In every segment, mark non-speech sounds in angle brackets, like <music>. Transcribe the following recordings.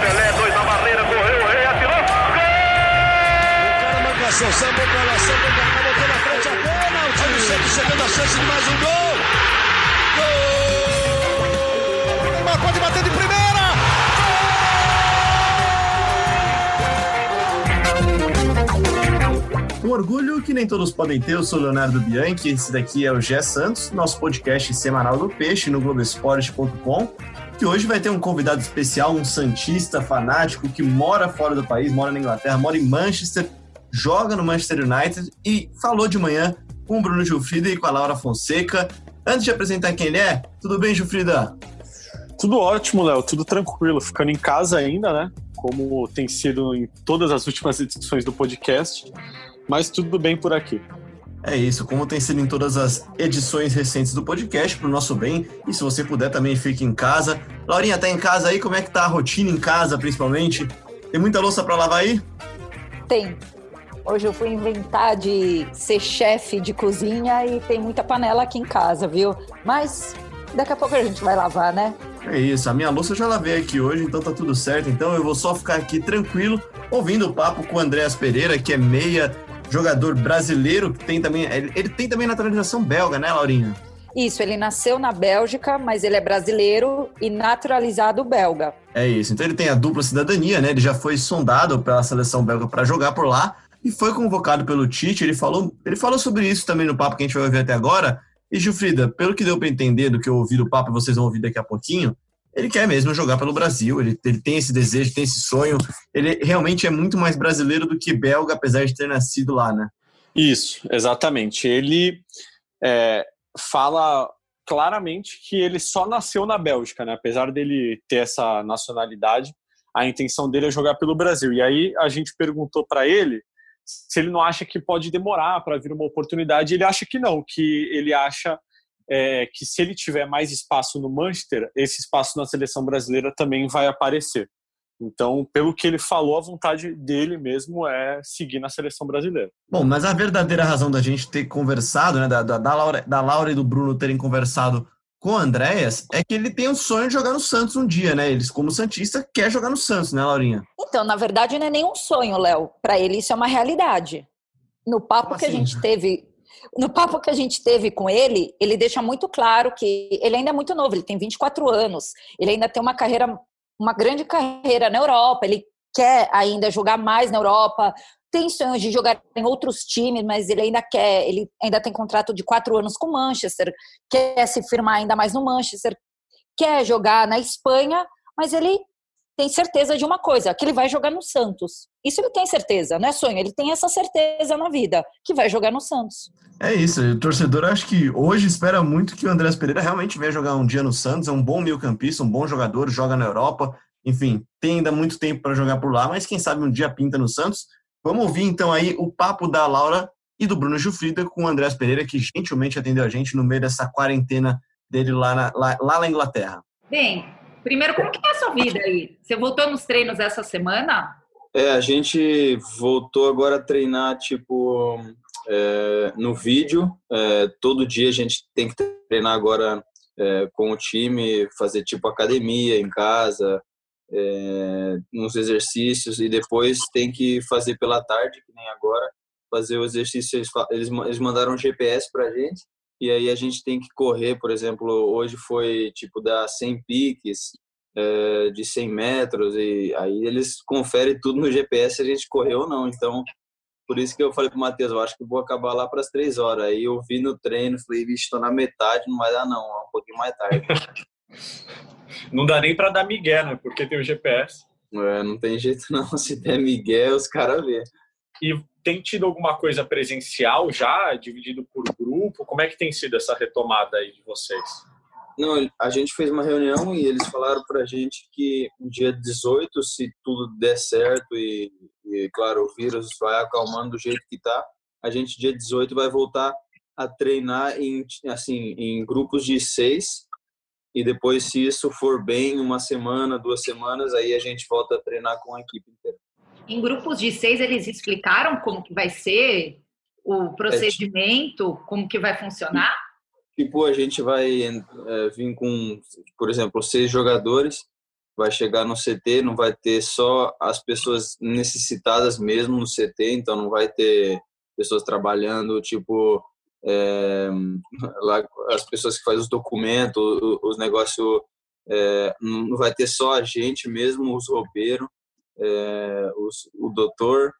Pelé, dois na barreira, correu, o rei atirou. Gol! O cara marcação, sambou pra lá, sambou pra cá, botou na frente a. Olha o Santos chegando a chance de mais um gol. Gol! O Neymar pode bater de primeira. Um orgulho que nem todos podem ter, eu sou Leonardo Bianchi, esse daqui é o Gé Santos, nosso podcast semanal do Peixe no Globoesporte.com, que hoje vai ter um convidado especial, um santista fanático que mora fora do país, mora na Inglaterra, mora em Manchester, joga no Manchester United e falou de manhã com o Bruno Gilfrida e com a Laura Fonseca. Antes de apresentar quem ele é, tudo bem, Gilfrida? Tudo ótimo, Léo, tudo tranquilo, ficando em casa ainda, né? Como tem sido em todas as últimas edições do podcast, mas tudo bem por aqui. É isso, como tem sido em todas as edições recentes do podcast, pro nosso bem. E se você puder também, fique em casa. Laurinha, tá em casa aí? Como é que tá a rotina em casa, principalmente? Tem muita louça para lavar aí? Tem. Hoje eu fui inventar de ser chefe de cozinha e tem muita panela aqui em casa, viu? Mas daqui a pouco a gente vai lavar, né? É isso, a minha louça eu já lavei aqui hoje, então tá tudo certo. Então eu vou só ficar aqui tranquilo, ouvindo o papo com o Andréas Pereira, que é meia jogador brasileiro, que tem também. Ele, ele tem também naturalização belga, né, Laurinha? Isso, ele nasceu na Bélgica, mas ele é brasileiro e naturalizado belga. É isso, então ele tem a dupla cidadania, né? Ele já foi sondado pela seleção belga para jogar por lá e foi convocado pelo Tite. Ele falou, ele falou sobre isso também no papo que a gente vai ver até agora. E Gilfrida, pelo que deu para entender do que eu ouvi do papo, vocês vão ouvir daqui a pouquinho, ele quer mesmo jogar pelo Brasil, ele, ele tem esse desejo, tem esse sonho. Ele realmente é muito mais brasileiro do que belga, apesar de ter nascido lá, né? Isso, exatamente. Ele é, fala claramente que ele só nasceu na Bélgica, né? Apesar dele ter essa nacionalidade, a intenção dele é jogar pelo Brasil. E aí a gente perguntou para ele se ele não acha que pode demorar para vir uma oportunidade. Ele acha que não, que ele acha é, que se ele tiver mais espaço no Manchester, esse espaço na seleção brasileira também vai aparecer. Então, pelo que ele falou, a vontade dele mesmo é seguir na seleção brasileira. Bom, mas a verdadeira razão da gente ter conversado, né, da, da, da, Laura, da Laura e do Bruno terem conversado com o Andréas, é que ele tem o sonho de jogar no Santos um dia, né? Eles, como Santista, quer jogar no Santos, né, Laurinha? Então, na verdade, não é nenhum sonho, Léo. Para ele, isso é uma realidade. No papo Como que assim? a gente teve no papo que a gente teve com ele, ele deixa muito claro que ele ainda é muito novo, ele tem 24 anos, ele ainda tem uma carreira, uma grande carreira na Europa, ele quer ainda jogar mais na Europa, tem sonhos de jogar em outros times, mas ele ainda quer, ele ainda tem contrato de quatro anos com o Manchester, quer se firmar ainda mais no Manchester, quer jogar na Espanha, mas ele tem certeza de uma coisa, que ele vai jogar no Santos. Isso ele tem certeza, não é sonho, ele tem essa certeza na vida, que vai jogar no Santos. É isso, o torcedor acho que hoje espera muito que o Andrés Pereira realmente venha jogar um dia no Santos, é um bom meio-campista, um bom jogador, joga na Europa, enfim, tem ainda muito tempo para jogar por lá, mas quem sabe um dia pinta no Santos. Vamos ouvir então aí o papo da Laura e do Bruno Gilfrida com o Andrés Pereira, que gentilmente atendeu a gente no meio dessa quarentena dele lá na, lá, lá na Inglaterra. Bem, primeiro, como que é a sua vida aí? Você voltou nos treinos essa semana? É, a gente voltou agora a treinar, tipo, é, no vídeo. É, todo dia a gente tem que treinar agora é, com o time, fazer, tipo, academia em casa, é, uns exercícios, e depois tem que fazer pela tarde, que nem agora, fazer o exercício. Eles, eles mandaram um GPS pra gente, e aí a gente tem que correr, por exemplo, hoje foi, tipo, dar 100 piques, é, de 100 metros e aí eles conferem tudo no GPS se a gente correu ou não. Então, por isso que eu falei pro Matheus, eu acho que vou acabar lá para as três horas. Aí eu vi no treino, falei, vixe, estou na metade, não vai dar não, é um pouquinho mais tarde. <laughs> Não dá nem para dar migué, né? Porque tem o GPS. É, não tem jeito não, <laughs> se der Miguel, os caras vê. E tem tido alguma coisa presencial já, dividido por grupo? Como é que tem sido essa retomada aí de vocês? Não, a gente fez uma reunião e eles falaram pra gente que no dia 18, se tudo der certo e, e, claro, o vírus vai acalmando do jeito que tá, a gente dia 18 vai voltar a treinar em, assim, em grupos de seis e depois, se isso for bem, uma semana, duas semanas, aí a gente volta a treinar com a equipe inteira. Em grupos de seis, eles explicaram como que vai ser o procedimento, como que vai funcionar? tipo, a gente vai é, vir com, por exemplo, seis jogadores, vai chegar no CT, não vai ter só as pessoas necessitadas mesmo no CT, então não vai ter pessoas trabalhando, tipo, é, <laughs> lá, as pessoas que fazem os documentos, os, negócios, é, não vai ter só a gente mesmo, os roupeiros, é, os, o doutor,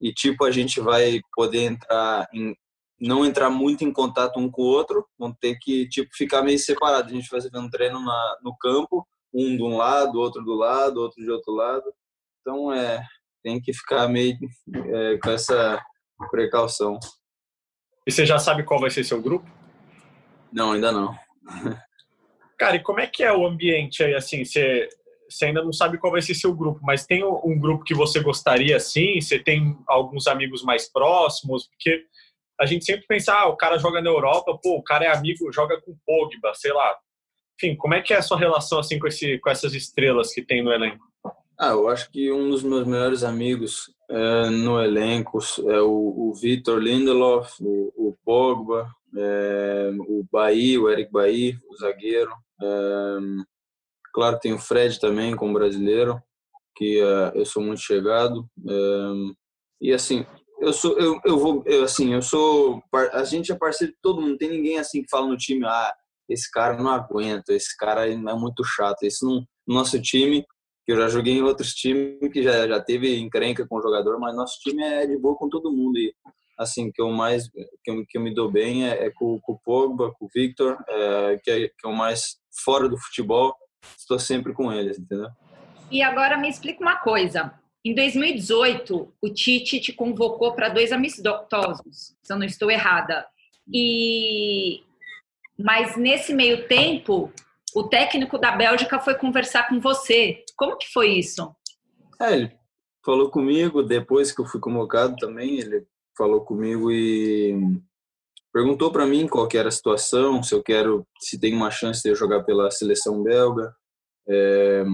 e tipo, a gente vai poder entrar em, não entrar muito em contato um com o outro, vão ter que tipo ficar meio separado. A gente vai fazer um treino na, no campo, um de um lado, outro do lado, outro de outro lado. Então é tem que ficar meio é, com essa precaução. E você já sabe qual vai ser seu grupo? Não, ainda não. <laughs> Cara, e como é que é o ambiente aí, assim, você, você ainda não sabe qual vai ser seu grupo, mas tem um grupo que você gostaria, assim? Você tem alguns amigos mais próximos? Porque a gente sempre pensa, ah, o cara joga na Europa, pô, o cara é amigo, joga com Pogba, sei lá. Enfim, como é que é a sua relação, assim, com, esse, com essas estrelas que tem no elenco? Ah, eu acho que um dos meus melhores amigos é, no elenco é o, o Vitor Lindelof, o, o Pogba, é, o Bahia, o Eric Bahia, o zagueiro. É, claro, tem o Fred também, como brasileiro, que é, eu sou muito chegado. É, e assim, eu sou, eu, eu vou, eu, assim, eu sou, a gente é parceiro de todo mundo. Tem ninguém assim que fala no time, ah, esse cara não aguenta, esse cara é muito chato. Esse não, nosso time que eu já joguei em outros times que já, já teve encrenca com o jogador, mas nosso time é de boa com todo mundo. E, assim, que eu mais, que eu, que eu me dou bem é, é com, com, o Pogba, com o Victor, é, que, é, que é o mais fora do futebol, estou sempre com eles, entendeu? E agora me explica uma coisa. Em 2018, o Tite te convocou para dois amistosos, se eu não estou errada. E mas nesse meio tempo, o técnico da Bélgica foi conversar com você. Como que foi isso? É, ele falou comigo depois que eu fui convocado também. Ele falou comigo e perguntou para mim qual era a situação, se eu quero, se tem uma chance de eu jogar pela seleção belga. É,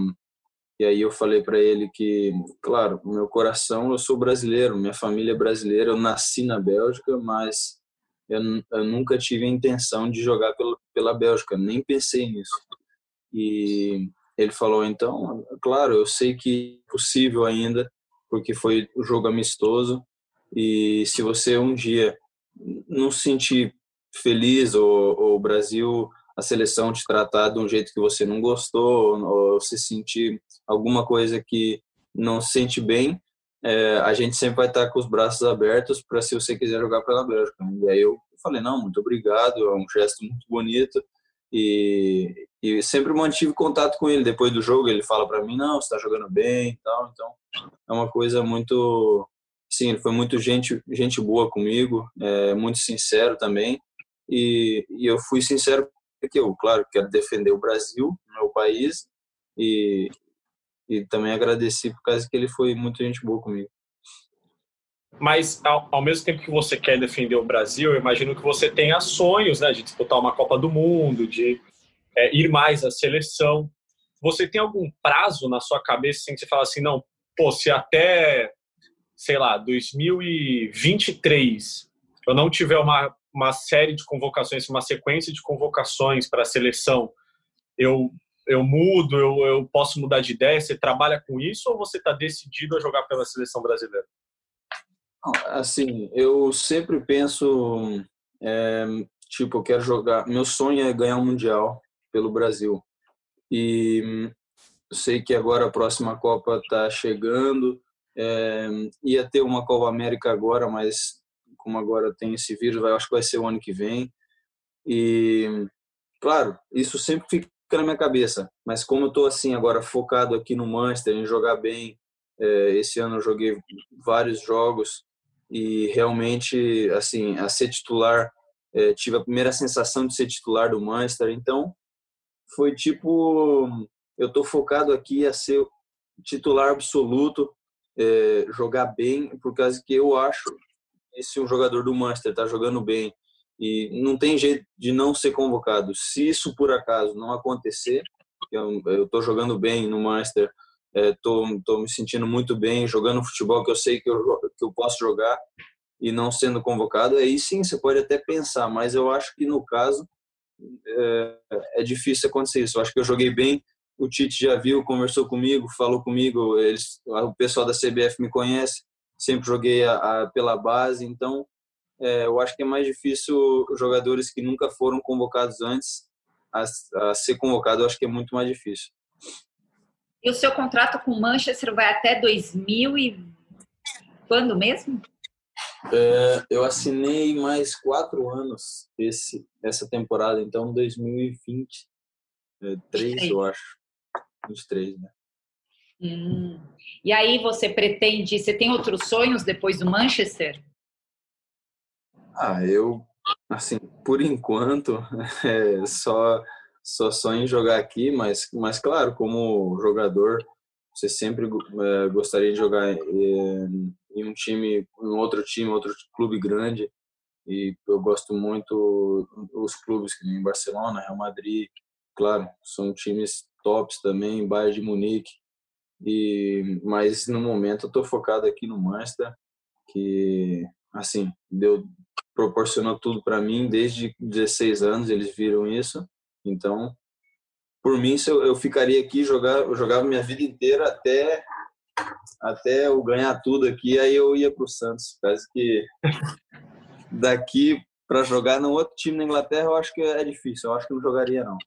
e aí eu falei para ele que, claro, meu coração, eu sou brasileiro, minha família é brasileira, eu nasci na Bélgica, mas eu, eu nunca tive a intenção de jogar pela, pela Bélgica, nem pensei nisso. E ele falou, então, claro, eu sei que é possível ainda, porque foi um jogo amistoso, e se você um dia não se sentir feliz ou, ou o Brasil, a seleção te tratar de um jeito que você não gostou, ou se sentir alguma coisa que não se sente bem, é, a gente sempre vai estar com os braços abertos para se você quiser jogar pela Bélgica. E aí eu falei, não, muito obrigado, é um gesto muito bonito. E, e sempre mantive contato com ele depois do jogo. Ele fala para mim, não, você está jogando bem e tal. Então é uma coisa muito, sim, ele foi muito gente, gente boa comigo, é, muito sincero também. E, e eu fui sincero porque eu, claro, quero defender o Brasil, meu país, e, e também agradeci por causa que ele foi muito gente boa comigo. Mas ao, ao, mesmo tempo que você quer defender o Brasil, eu imagino que você tenha sonhos, né, de disputar uma Copa do Mundo, de é, ir mais à seleção. Você tem algum prazo na sua cabeça sem assim, que você fala assim, não, pô, se até, sei lá, 2023 eu não tiver uma, uma série de convocações, uma sequência de convocações para a seleção, eu eu mudo, eu, eu posso mudar de ideia? Você trabalha com isso ou você está decidido a jogar pela seleção brasileira? Assim, eu sempre penso, é, tipo, eu quero jogar. Meu sonho é ganhar um mundial pelo Brasil. E eu sei que agora a próxima Copa está chegando. É, ia ter uma Copa América agora, mas como agora tem esse vírus, vai, acho que vai ser o ano que vem. E, claro, isso sempre fica na minha cabeça. Mas como eu estou assim agora focado aqui no Manchester, em jogar bem, é, esse ano eu joguei vários jogos e realmente assim a ser titular é, tive a primeira sensação de ser titular do Manchester. Então foi tipo eu estou focado aqui a ser titular absoluto, é, jogar bem, por causa que eu acho esse um jogador do Manchester está jogando bem e não tem jeito de não ser convocado. Se isso por acaso não acontecer, eu estou jogando bem no Manchester, estou é, me sentindo muito bem jogando futebol que eu sei que eu, que eu posso jogar e não sendo convocado, aí sim você pode até pensar, mas eu acho que no caso é, é difícil acontecer isso. Eu acho que eu joguei bem, o Tite já viu, conversou comigo, falou comigo, eles, o pessoal da CBF me conhece, sempre joguei a, a, pela base, então é, eu acho que é mais difícil jogadores que nunca foram convocados antes a, a, ser convocado, eu acho que é muito mais difícil. E o seu contrato com o Manchester vai até 2000 e quando mesmo? É, eu assinei mais quatro anos esse, essa temporada, então 2020, é, três, eu acho. 23, né? Hum. E aí você pretende, você tem outros sonhos depois do Manchester? Ah, eu, assim, por enquanto, <laughs> é, só só sonho em jogar aqui, mas, mas claro, como jogador, você sempre é, gostaria de jogar em, em um time, em outro time, outro clube grande. E eu gosto muito dos clubes que em Barcelona, Real Madrid, claro, são times tops também, Bayern de Munique. E mas no momento eu estou focado aqui no Manchester, que assim, deu proporcionou tudo para mim desde 16 anos, eles viram isso. Então, por mim, eu, eu ficaria aqui jogar, eu jogava minha vida inteira até até eu ganhar tudo aqui, aí eu ia para o Santos. Parece que <laughs> daqui para jogar no outro time na Inglaterra, eu acho que é difícil. Eu acho que não jogaria não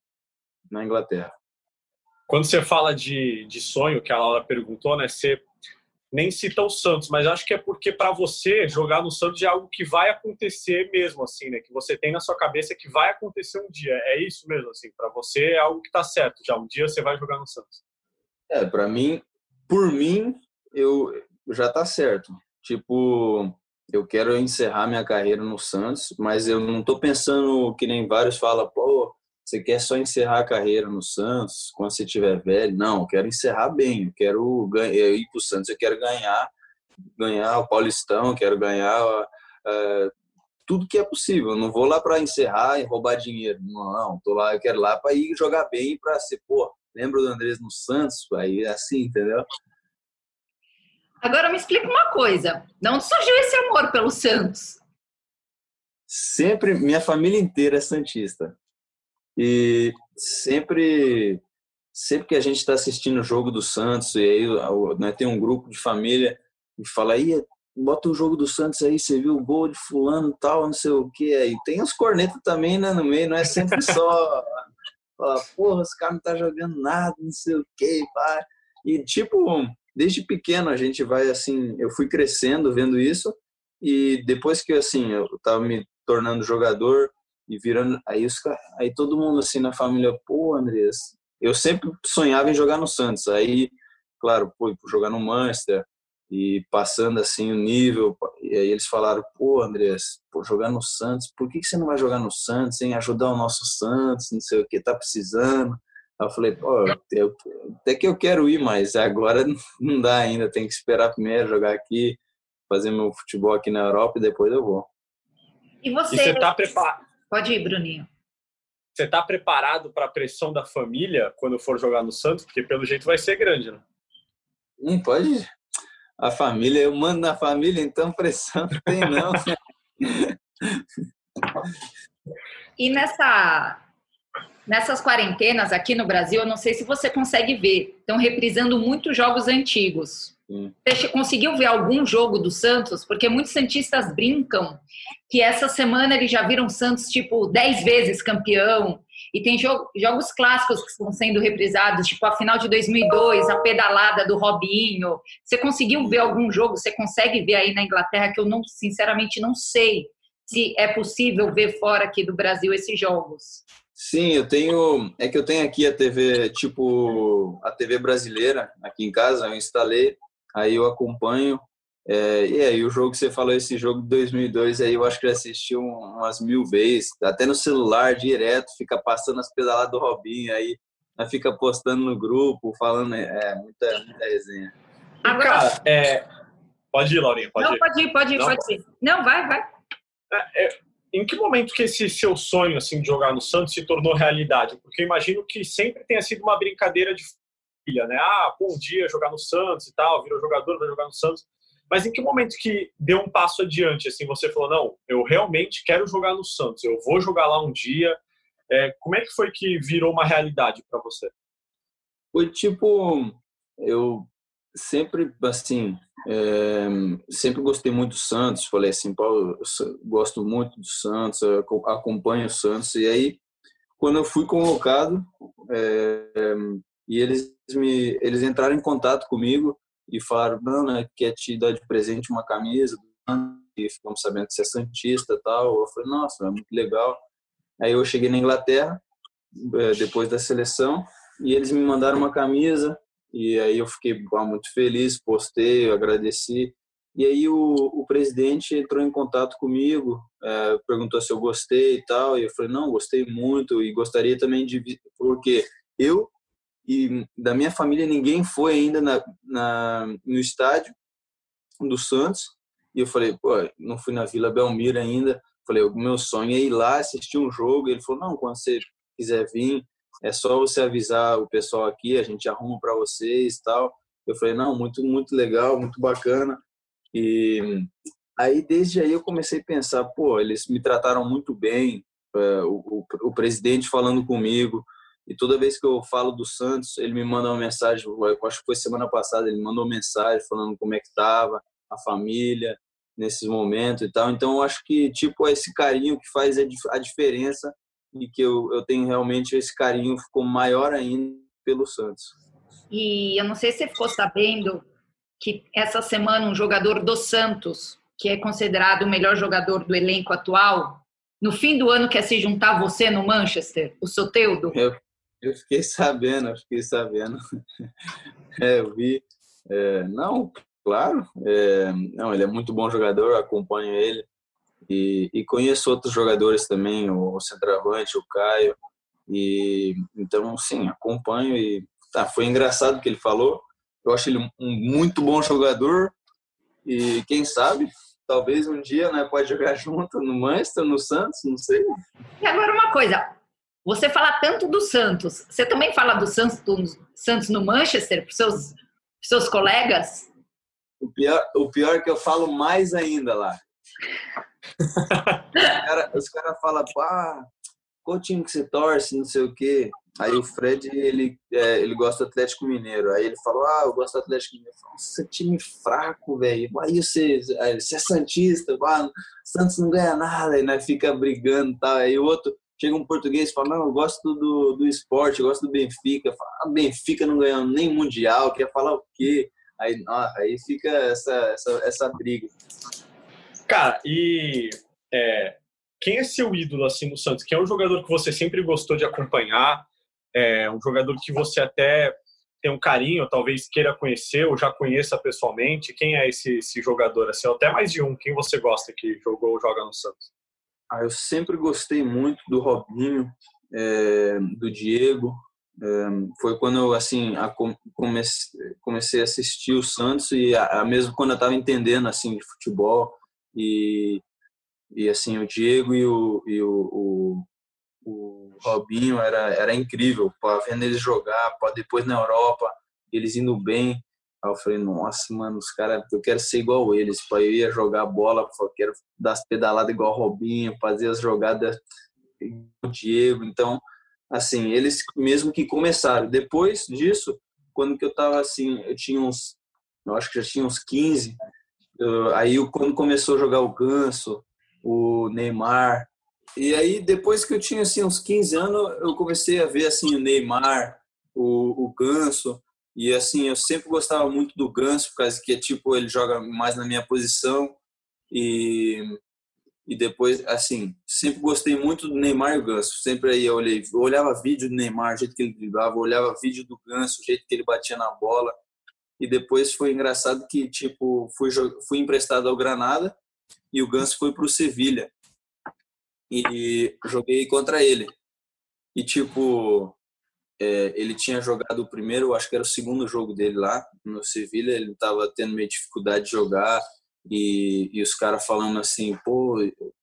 na Inglaterra. Quando você fala de, de sonho, que a Laura perguntou, né? Você nem cita o Santos, mas acho que é porque para você jogar no Santos é algo que vai acontecer mesmo, assim, né? Que você tem na sua cabeça que vai acontecer um dia. É isso mesmo, assim. Para você é algo que está certo. Já um dia você vai jogar no Santos. É, para mim, por mim, eu já tá certo. Tipo, eu quero encerrar minha carreira no Santos, mas eu não tô pensando que nem vários falam, pô, você quer só encerrar a carreira no Santos quando você estiver velho? Não, eu quero encerrar bem. Eu quero ganhar, eu ir para o Santos, eu quero ganhar, ganhar o Paulistão, quero ganhar uh, tudo que é possível. Eu não vou lá para encerrar e roubar dinheiro. Não, não. Tô lá, eu quero lá para ir jogar bem para ser, pô, lembra do Andrés no Santos? Aí é assim, entendeu? Agora me explica uma coisa. De onde surgiu esse amor pelo Santos? Sempre, minha família inteira é santista. E sempre sempre que a gente está assistindo o jogo do Santos, e aí né, tem um grupo de família e fala, aí, bota o jogo do Santos aí, você viu o gol de fulano tal, não sei o que. Aí tem os cornetas também né, no meio, não é sempre <laughs> só falar, porra, os caras não tá jogando nada, não sei o que, pá. E tipo, desde pequeno a gente vai assim, eu fui crescendo vendo isso, e depois que assim, eu tava me tornando jogador, e virando. Aí, os, aí todo mundo assim na família, pô, Andrés, eu sempre sonhava em jogar no Santos. Aí, claro, pô, jogar no Manchester e passando assim o nível. E aí eles falaram, pô, Andrés, pô, jogar no Santos, por que, que você não vai jogar no Santos, em ajudar o nosso Santos, não sei o que, tá precisando. Aí eu falei, pô, eu, até que eu quero ir, mas agora <laughs> não dá ainda, tem que esperar primeiro jogar aqui, fazer meu futebol aqui na Europa e depois eu vou. E você, e você tá preparado? Pode ir, Bruninho. Você está preparado para a pressão da família quando for jogar no Santos? Porque pelo jeito vai ser grande, né? Não pode. A família, eu mando na família, então pressão não tem não. e nessa nessas quarentenas aqui no Brasil, eu não sei se você consegue ver, estão reprisando muitos jogos antigos. Você conseguiu ver algum jogo do Santos? Porque muitos Santistas brincam que essa semana eles já viram Santos, tipo, dez vezes campeão. E tem jogo, jogos clássicos que estão sendo reprisados, tipo a final de 2002, a pedalada do Robinho. Você conseguiu ver algum jogo? Você consegue ver aí na Inglaterra que eu não, sinceramente, não sei se é possível ver fora aqui do Brasil esses jogos. Sim, eu tenho. É que eu tenho aqui a TV, tipo, a TV brasileira aqui em casa, eu instalei aí eu acompanho. É, e aí, o jogo que você falou, esse jogo de 2002, aí eu acho que eu assisti umas mil vezes, até no celular, direto, fica passando as pedaladas do Robinho, aí fica postando no grupo, falando, é, muita, muita resenha. Agora, Cara, é... pode ir, Laurinha, pode Não, ir. pode ir, pode ir, Não, pode ir. Não, vai, vai. É, é, em que momento que esse seu sonho, assim, de jogar no Santos se tornou realidade? Porque eu imagino que sempre tenha sido uma brincadeira de né? Ah, bom dia, jogar no Santos e tal, virou jogador, vai jogar no Santos. Mas em que momento que deu um passo adiante, assim, você falou, não, eu realmente quero jogar no Santos, eu vou jogar lá um dia, É, como é que foi que virou uma realidade para você? Foi tipo, eu sempre, assim, é, sempre gostei muito do Santos. Falei assim, Paulo, gosto muito do Santos, acompanho o Santos. E aí, quando eu fui convocado, é, e eles me eles entraram em contato comigo e falaram, não, né, quer te dar de presente uma camisa e ficamos sabendo que você é santista tal. Eu falei, nossa, é muito legal. Aí eu cheguei na Inglaterra é, depois da seleção e eles me mandaram uma camisa e aí eu fiquei muito feliz, postei, agradeci. E aí o, o presidente entrou em contato comigo, é, perguntou se eu gostei e tal. E eu falei, não, gostei muito e gostaria também de... Porque eu e da minha família ninguém foi ainda na, na, no estádio do Santos. E eu falei, pô, não fui na Vila Belmiro ainda. Falei, o meu sonho é ir lá assistir um jogo. Ele falou, não, quando você quiser vir, é só você avisar o pessoal aqui, a gente arruma para vocês tal. Eu falei, não, muito, muito legal, muito bacana. E aí, desde aí, eu comecei a pensar, pô, eles me trataram muito bem, é, o, o, o presidente falando comigo, e toda vez que eu falo do Santos, ele me manda uma mensagem, eu acho que foi semana passada, ele mandou uma mensagem falando como é que estava a família nesses momentos e tal. Então, eu acho que, tipo, é esse carinho que faz a diferença e que eu, eu tenho realmente esse carinho ficou maior ainda pelo Santos. E eu não sei se você ficou sabendo que essa semana um jogador do Santos, que é considerado o melhor jogador do elenco atual, no fim do ano quer se juntar você no Manchester, o Soteudo? Eu, eu fiquei sabendo, eu fiquei sabendo. <laughs> É, eu vi. É, não, claro. É, não, ele é muito bom jogador, acompanho ele. E, e conheço outros jogadores também, o centroavante, o Caio. E então, sim, acompanho e tá, foi engraçado o que ele falou. Eu acho ele um muito bom jogador e quem sabe, talvez um dia, né, pode jogar <laughs> junto no Manchester, no Santos, não sei. E agora uma coisa, você fala tanto do Santos, você também fala do Santos, do Santos no Manchester para seus seus colegas? O pior, o pior é que eu falo mais ainda lá <laughs> cara, os caras falam, ah, qual time que você torce, não sei o quê. Aí o Fred, ele, é, ele gosta do Atlético Mineiro. Aí ele falou, ah, eu gosto do Atlético Mineiro. Eu Nossa, time fraco, velho. Aí você, você é Santista, ah, Santos não ganha nada. Aí né, fica brigando e tal. Aí o outro, chega um português e fala, não, eu gosto do, do esporte, eu gosto do Benfica. Fala, ah, Benfica não ganhou nem Mundial, quer falar o quê? Aí, ah, aí fica essa, essa, essa briga. Cara, e é, quem é seu ídolo assim no Santos? Quem é um jogador que você sempre gostou de acompanhar? É, um jogador que você até tem um carinho, talvez queira conhecer ou já conheça pessoalmente? Quem é esse, esse jogador? Assim, até mais de um. Quem você gosta que jogou ou joga no Santos? Ah, eu sempre gostei muito do Robinho, é, do Diego. É, foi quando eu assim a, comecei, comecei a assistir o Santos e a, a mesmo quando eu estava entendendo assim de futebol e, e assim, o Diego e o, e o, o, o Robinho era, era incrível, vendo eles jogar, depois na Europa, eles indo bem. Aí eu falei, nossa, mano, os caras, eu quero ser igual eles. Pô, eu ia jogar bola, eu quero dar as pedaladas igual Robinho, fazer as jogadas igual o Diego. Então, assim, eles mesmo que começaram. Depois disso, quando que eu tava assim, eu tinha uns, eu acho que já tinha uns 15, aí quando começou a jogar o Ganso, o Neymar, e aí depois que eu tinha assim uns 15 anos, eu comecei a ver assim o Neymar, o, o Ganso, e assim eu sempre gostava muito do Ganso, por causa que tipo ele joga mais na minha posição. E e depois assim sempre gostei muito do Neymar e o Ganso. Sempre aí eu olhei eu olhava vídeo do Neymar o jeito que ele driblava olhava vídeo do Ganso o jeito que ele batia na bola. E depois foi engraçado que tipo fui fui emprestado ao Granada e o Ganso foi para o Sevilha. E joguei contra ele. E tipo é, ele tinha jogado o primeiro acho que era o segundo jogo dele lá no Sevilha ele estava tendo meio dificuldade de jogar e, e os caras falando assim pô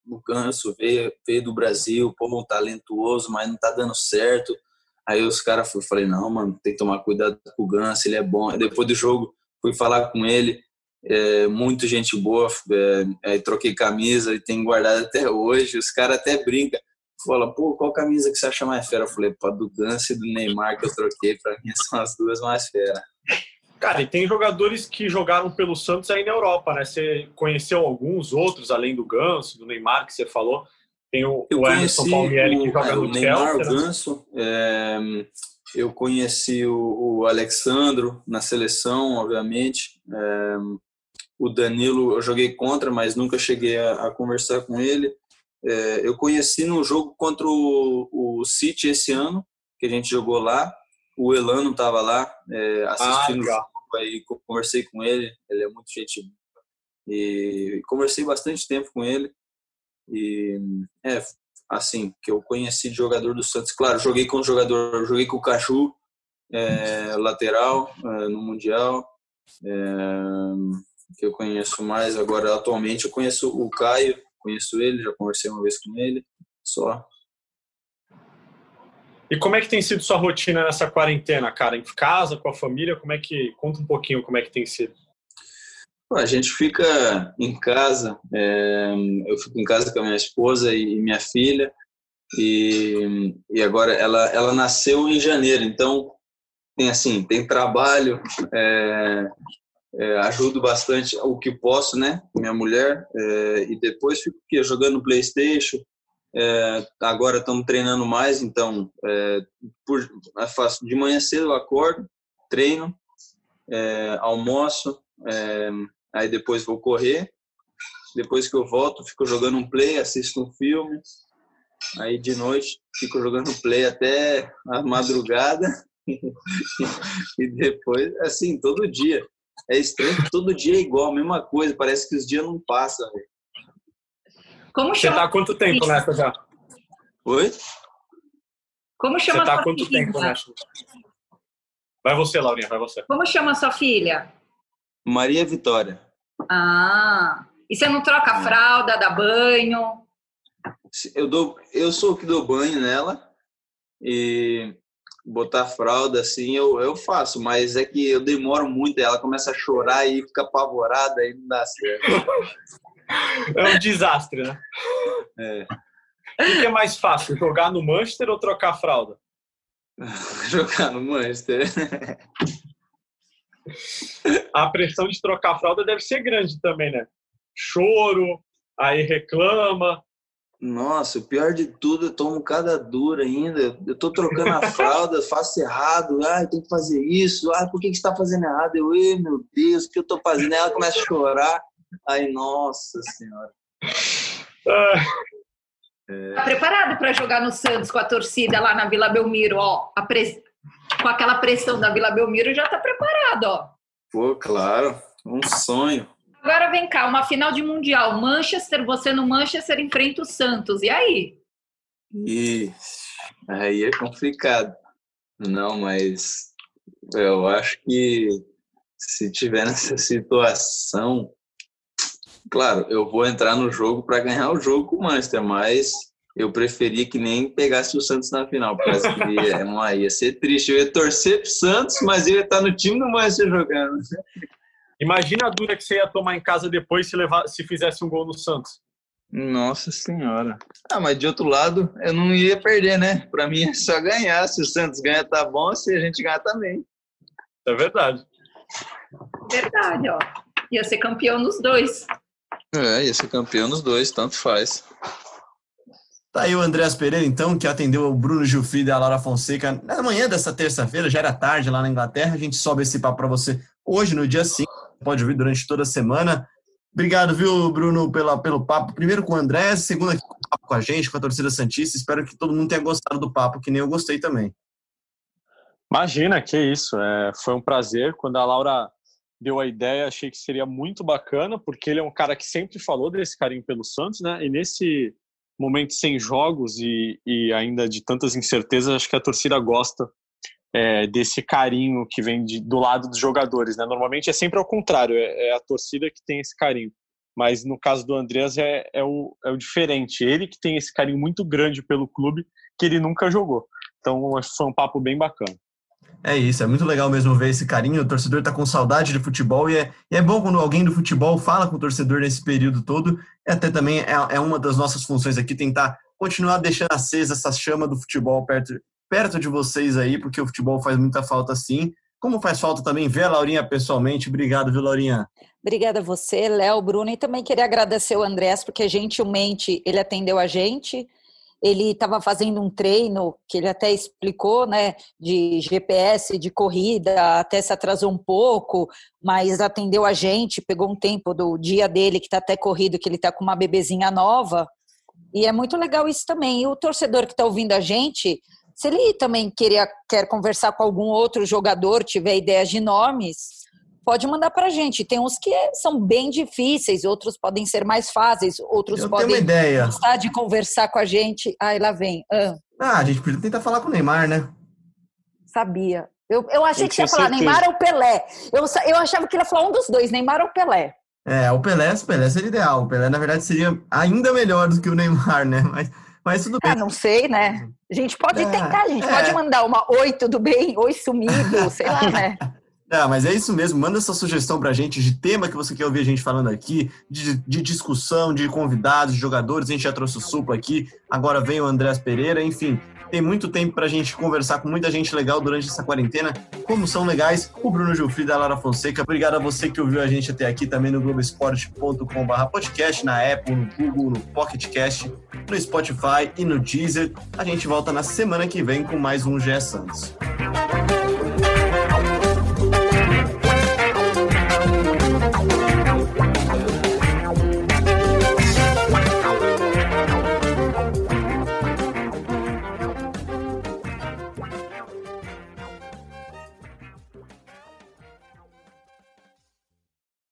o Ganso veio, veio do Brasil pô um talentoso mas não tá dando certo Aí os caras, eu falei, não, mano, tem que tomar cuidado com o Ganso, ele é bom. Depois do jogo, fui falar com ele, é, muito gente boa, é, é, troquei camisa e tem guardado até hoje. Os caras até brincam. Fala, pô, qual camisa que você acha mais fera? Eu falei, pô, do Gans e do Neymar que eu troquei, pra mim <laughs> são as duas mais fera. Cara, e tem jogadores que jogaram pelo Santos aí na Europa, né? Você conheceu alguns outros, além do Ganso, do Neymar, que você falou? Tem o, eu o Emerson Palmieri, que joga é, no o Neymar, Chelsea. o né? Ganso, é, eu conheci o, o Alexandro na seleção, obviamente. É, o Danilo eu joguei contra, mas nunca cheguei a, a conversar com ele. É, eu conheci no jogo contra o, o City esse ano, que a gente jogou lá. O Elano estava lá é, assistindo jogo, aí co- conversei com ele. Ele é muito gente. E conversei bastante tempo com ele. E é assim que eu conheci de jogador do Santos. Claro, joguei com o jogador, joguei com o Caju, é, lateral é, no mundial. É, que eu conheço mais agora atualmente eu conheço o Caio, conheço ele, já conversei uma vez com ele, só. E como é que tem sido sua rotina nessa quarentena, cara? Em casa, com a família? Como é que. Conta um pouquinho como é que tem sido. A gente fica em casa, é, eu fico em casa com a minha esposa e minha filha, e, e agora ela, ela nasceu em janeiro, então tem assim, tem trabalho, é, é, ajudo bastante o que posso, né, minha mulher, é, e depois fico aqui, jogando Playstation, é, agora estamos treinando mais, então é, por, eu faço de manhã cedo eu acordo, treino, é, almoço, é, aí depois vou correr, depois que eu volto fico jogando um play, assisto um filme, aí de noite fico jogando play até a madrugada <laughs> e depois assim todo dia. É estranho que todo dia é igual, a mesma coisa, parece que os dias não passam. velho. Como Você chama, tá há quanto tempo nessa já? Oi? como Você chama tá há sua quanto filha? tempo nessa? Vai você, Laurinha, vai você. Como chama sua filha? Maria Vitória. Ah, e você não troca a fralda, dá banho? Eu dou, eu sou o que dou banho nela e botar fralda assim eu, eu faço, mas é que eu demoro muito, ela começa a chorar e fica apavorada e não dá certo. É um desastre, né? É. O que é mais fácil, jogar no Manchester ou trocar a fralda? <laughs> Jogar no Manchester. A pressão de trocar a fralda deve ser grande também, né? Choro, aí reclama. Nossa, o pior de tudo, eu tomo cada dura ainda. Eu tô trocando a <laughs> fralda, faço errado. Ah, tem que fazer isso. Ah, por que, que você tá fazendo errado? Eu, "Ê, meu Deus, o que eu tô fazendo? Ela começa a chorar. Aí, nossa senhora. Ah, Tá preparado para jogar no Santos com a torcida lá na Vila Belmiro, ó? pres- Com aquela pressão da Vila Belmiro já tá preparado, ó. Pô, claro, um sonho. Agora vem cá, uma final de Mundial. Manchester, você no Manchester enfrenta o Santos. E aí? E aí é complicado. Não, mas eu acho que se tiver nessa situação, claro, eu vou entrar no jogo para ganhar o jogo com o Manchester, mas eu preferia que nem pegasse o Santos na final, acho que ia, ia ser triste. Eu ia torcer pro Santos, mas eu ia estar no time do Manchester jogando. Imagina a dura que você ia tomar em casa depois se, levar, se fizesse um gol no Santos. Nossa senhora. Ah, mas de outro lado, eu não ia perder, né? Para mim é só ganhar. Se o Santos ganha, tá bom. Se a gente ganhar, também. É verdade. Verdade, ó. Ia ser campeão nos dois. É, ia ser campeão nos dois, tanto faz. Tá aí o Andréas Pereira, então, que atendeu o Bruno Gilfrida e a Laura Fonseca na manhã dessa terça-feira, já era tarde lá na Inglaterra. A gente sobe esse papo para você hoje, no dia 5. Pode ouvir durante toda a semana. Obrigado, viu, Bruno, pela, pelo papo. Primeiro com o Andrés, segundo aqui com a gente, com a torcida Santista. Espero que todo mundo tenha gostado do papo, que nem eu gostei também. Imagina, que isso. É, foi um prazer. Quando a Laura deu a ideia, achei que seria muito bacana, porque ele é um cara que sempre falou desse carinho pelo Santos, né? E nesse momento sem jogos e, e ainda de tantas incertezas, acho que a torcida gosta é, desse carinho que vem de, do lado dos jogadores, né? Normalmente é sempre ao contrário, é, é a torcida que tem esse carinho. Mas no caso do Andreas é, é, o, é o diferente. Ele que tem esse carinho muito grande pelo clube que ele nunca jogou. Então foi um papo bem bacana. É isso, é muito legal mesmo ver esse carinho. O torcedor tá com saudade de futebol e é, e é bom quando alguém do futebol fala com o torcedor nesse período todo. E até também é, é uma das nossas funções aqui tentar continuar deixando acesa essa chama do futebol perto, perto de vocês aí, porque o futebol faz muita falta sim. Como faz falta também ver a Laurinha pessoalmente. Obrigado, viu, Laurinha? Obrigada a você, Léo, Bruno, e também queria agradecer o Andrés, porque gentilmente ele atendeu a gente. Ele estava fazendo um treino que ele até explicou, né, de GPS, de corrida, até se atrasou um pouco, mas atendeu a gente, pegou um tempo do dia dele, que está até corrido, que ele está com uma bebezinha nova. E é muito legal isso também. E o torcedor que está ouvindo a gente, se ele também queria, quer conversar com algum outro jogador, tiver ideias de nomes, pode mandar para a gente. Tem uns que são bem difíceis, outros podem ser mais fáceis, outros Eu podem ideia. gostar de conversar com a gente. Ai, lá vem. Ah, Ah, a gente podia tentar falar com o Neymar, né? sabia. Eu, eu achei que você ia tinha falar certeza. Neymar ou Pelé. Eu, eu achava que ele ia falar um dos dois, Neymar ou Pelé. É, o Pelé, o Pelé seria ideal. O Pelé, na verdade, seria ainda melhor do que o Neymar, né? Mas, mas tudo bem. Ah, não sei, né? A gente pode É, tentar, a gente é. pode mandar uma oi, tudo bem? Oi, sumido, <laughs> sei lá, né? Não, mas é isso mesmo. Manda sua sugestão pra gente de tema que você quer ouvir a gente falando aqui, de, de discussão, de convidados, de jogadores. A gente já trouxe o Supla aqui, agora vem o Andrés Pereira, enfim. Tem muito tempo pra gente conversar com muita gente legal durante essa quarentena, como são legais o Bruno Gilfrida e a Lara Fonseca. Obrigado a você que ouviu a gente até aqui também no globesport.com.br podcast, na Apple, no Google, no Pocket Cast, no Spotify e no Deezer. A gente volta na semana que vem com mais um GE Santos.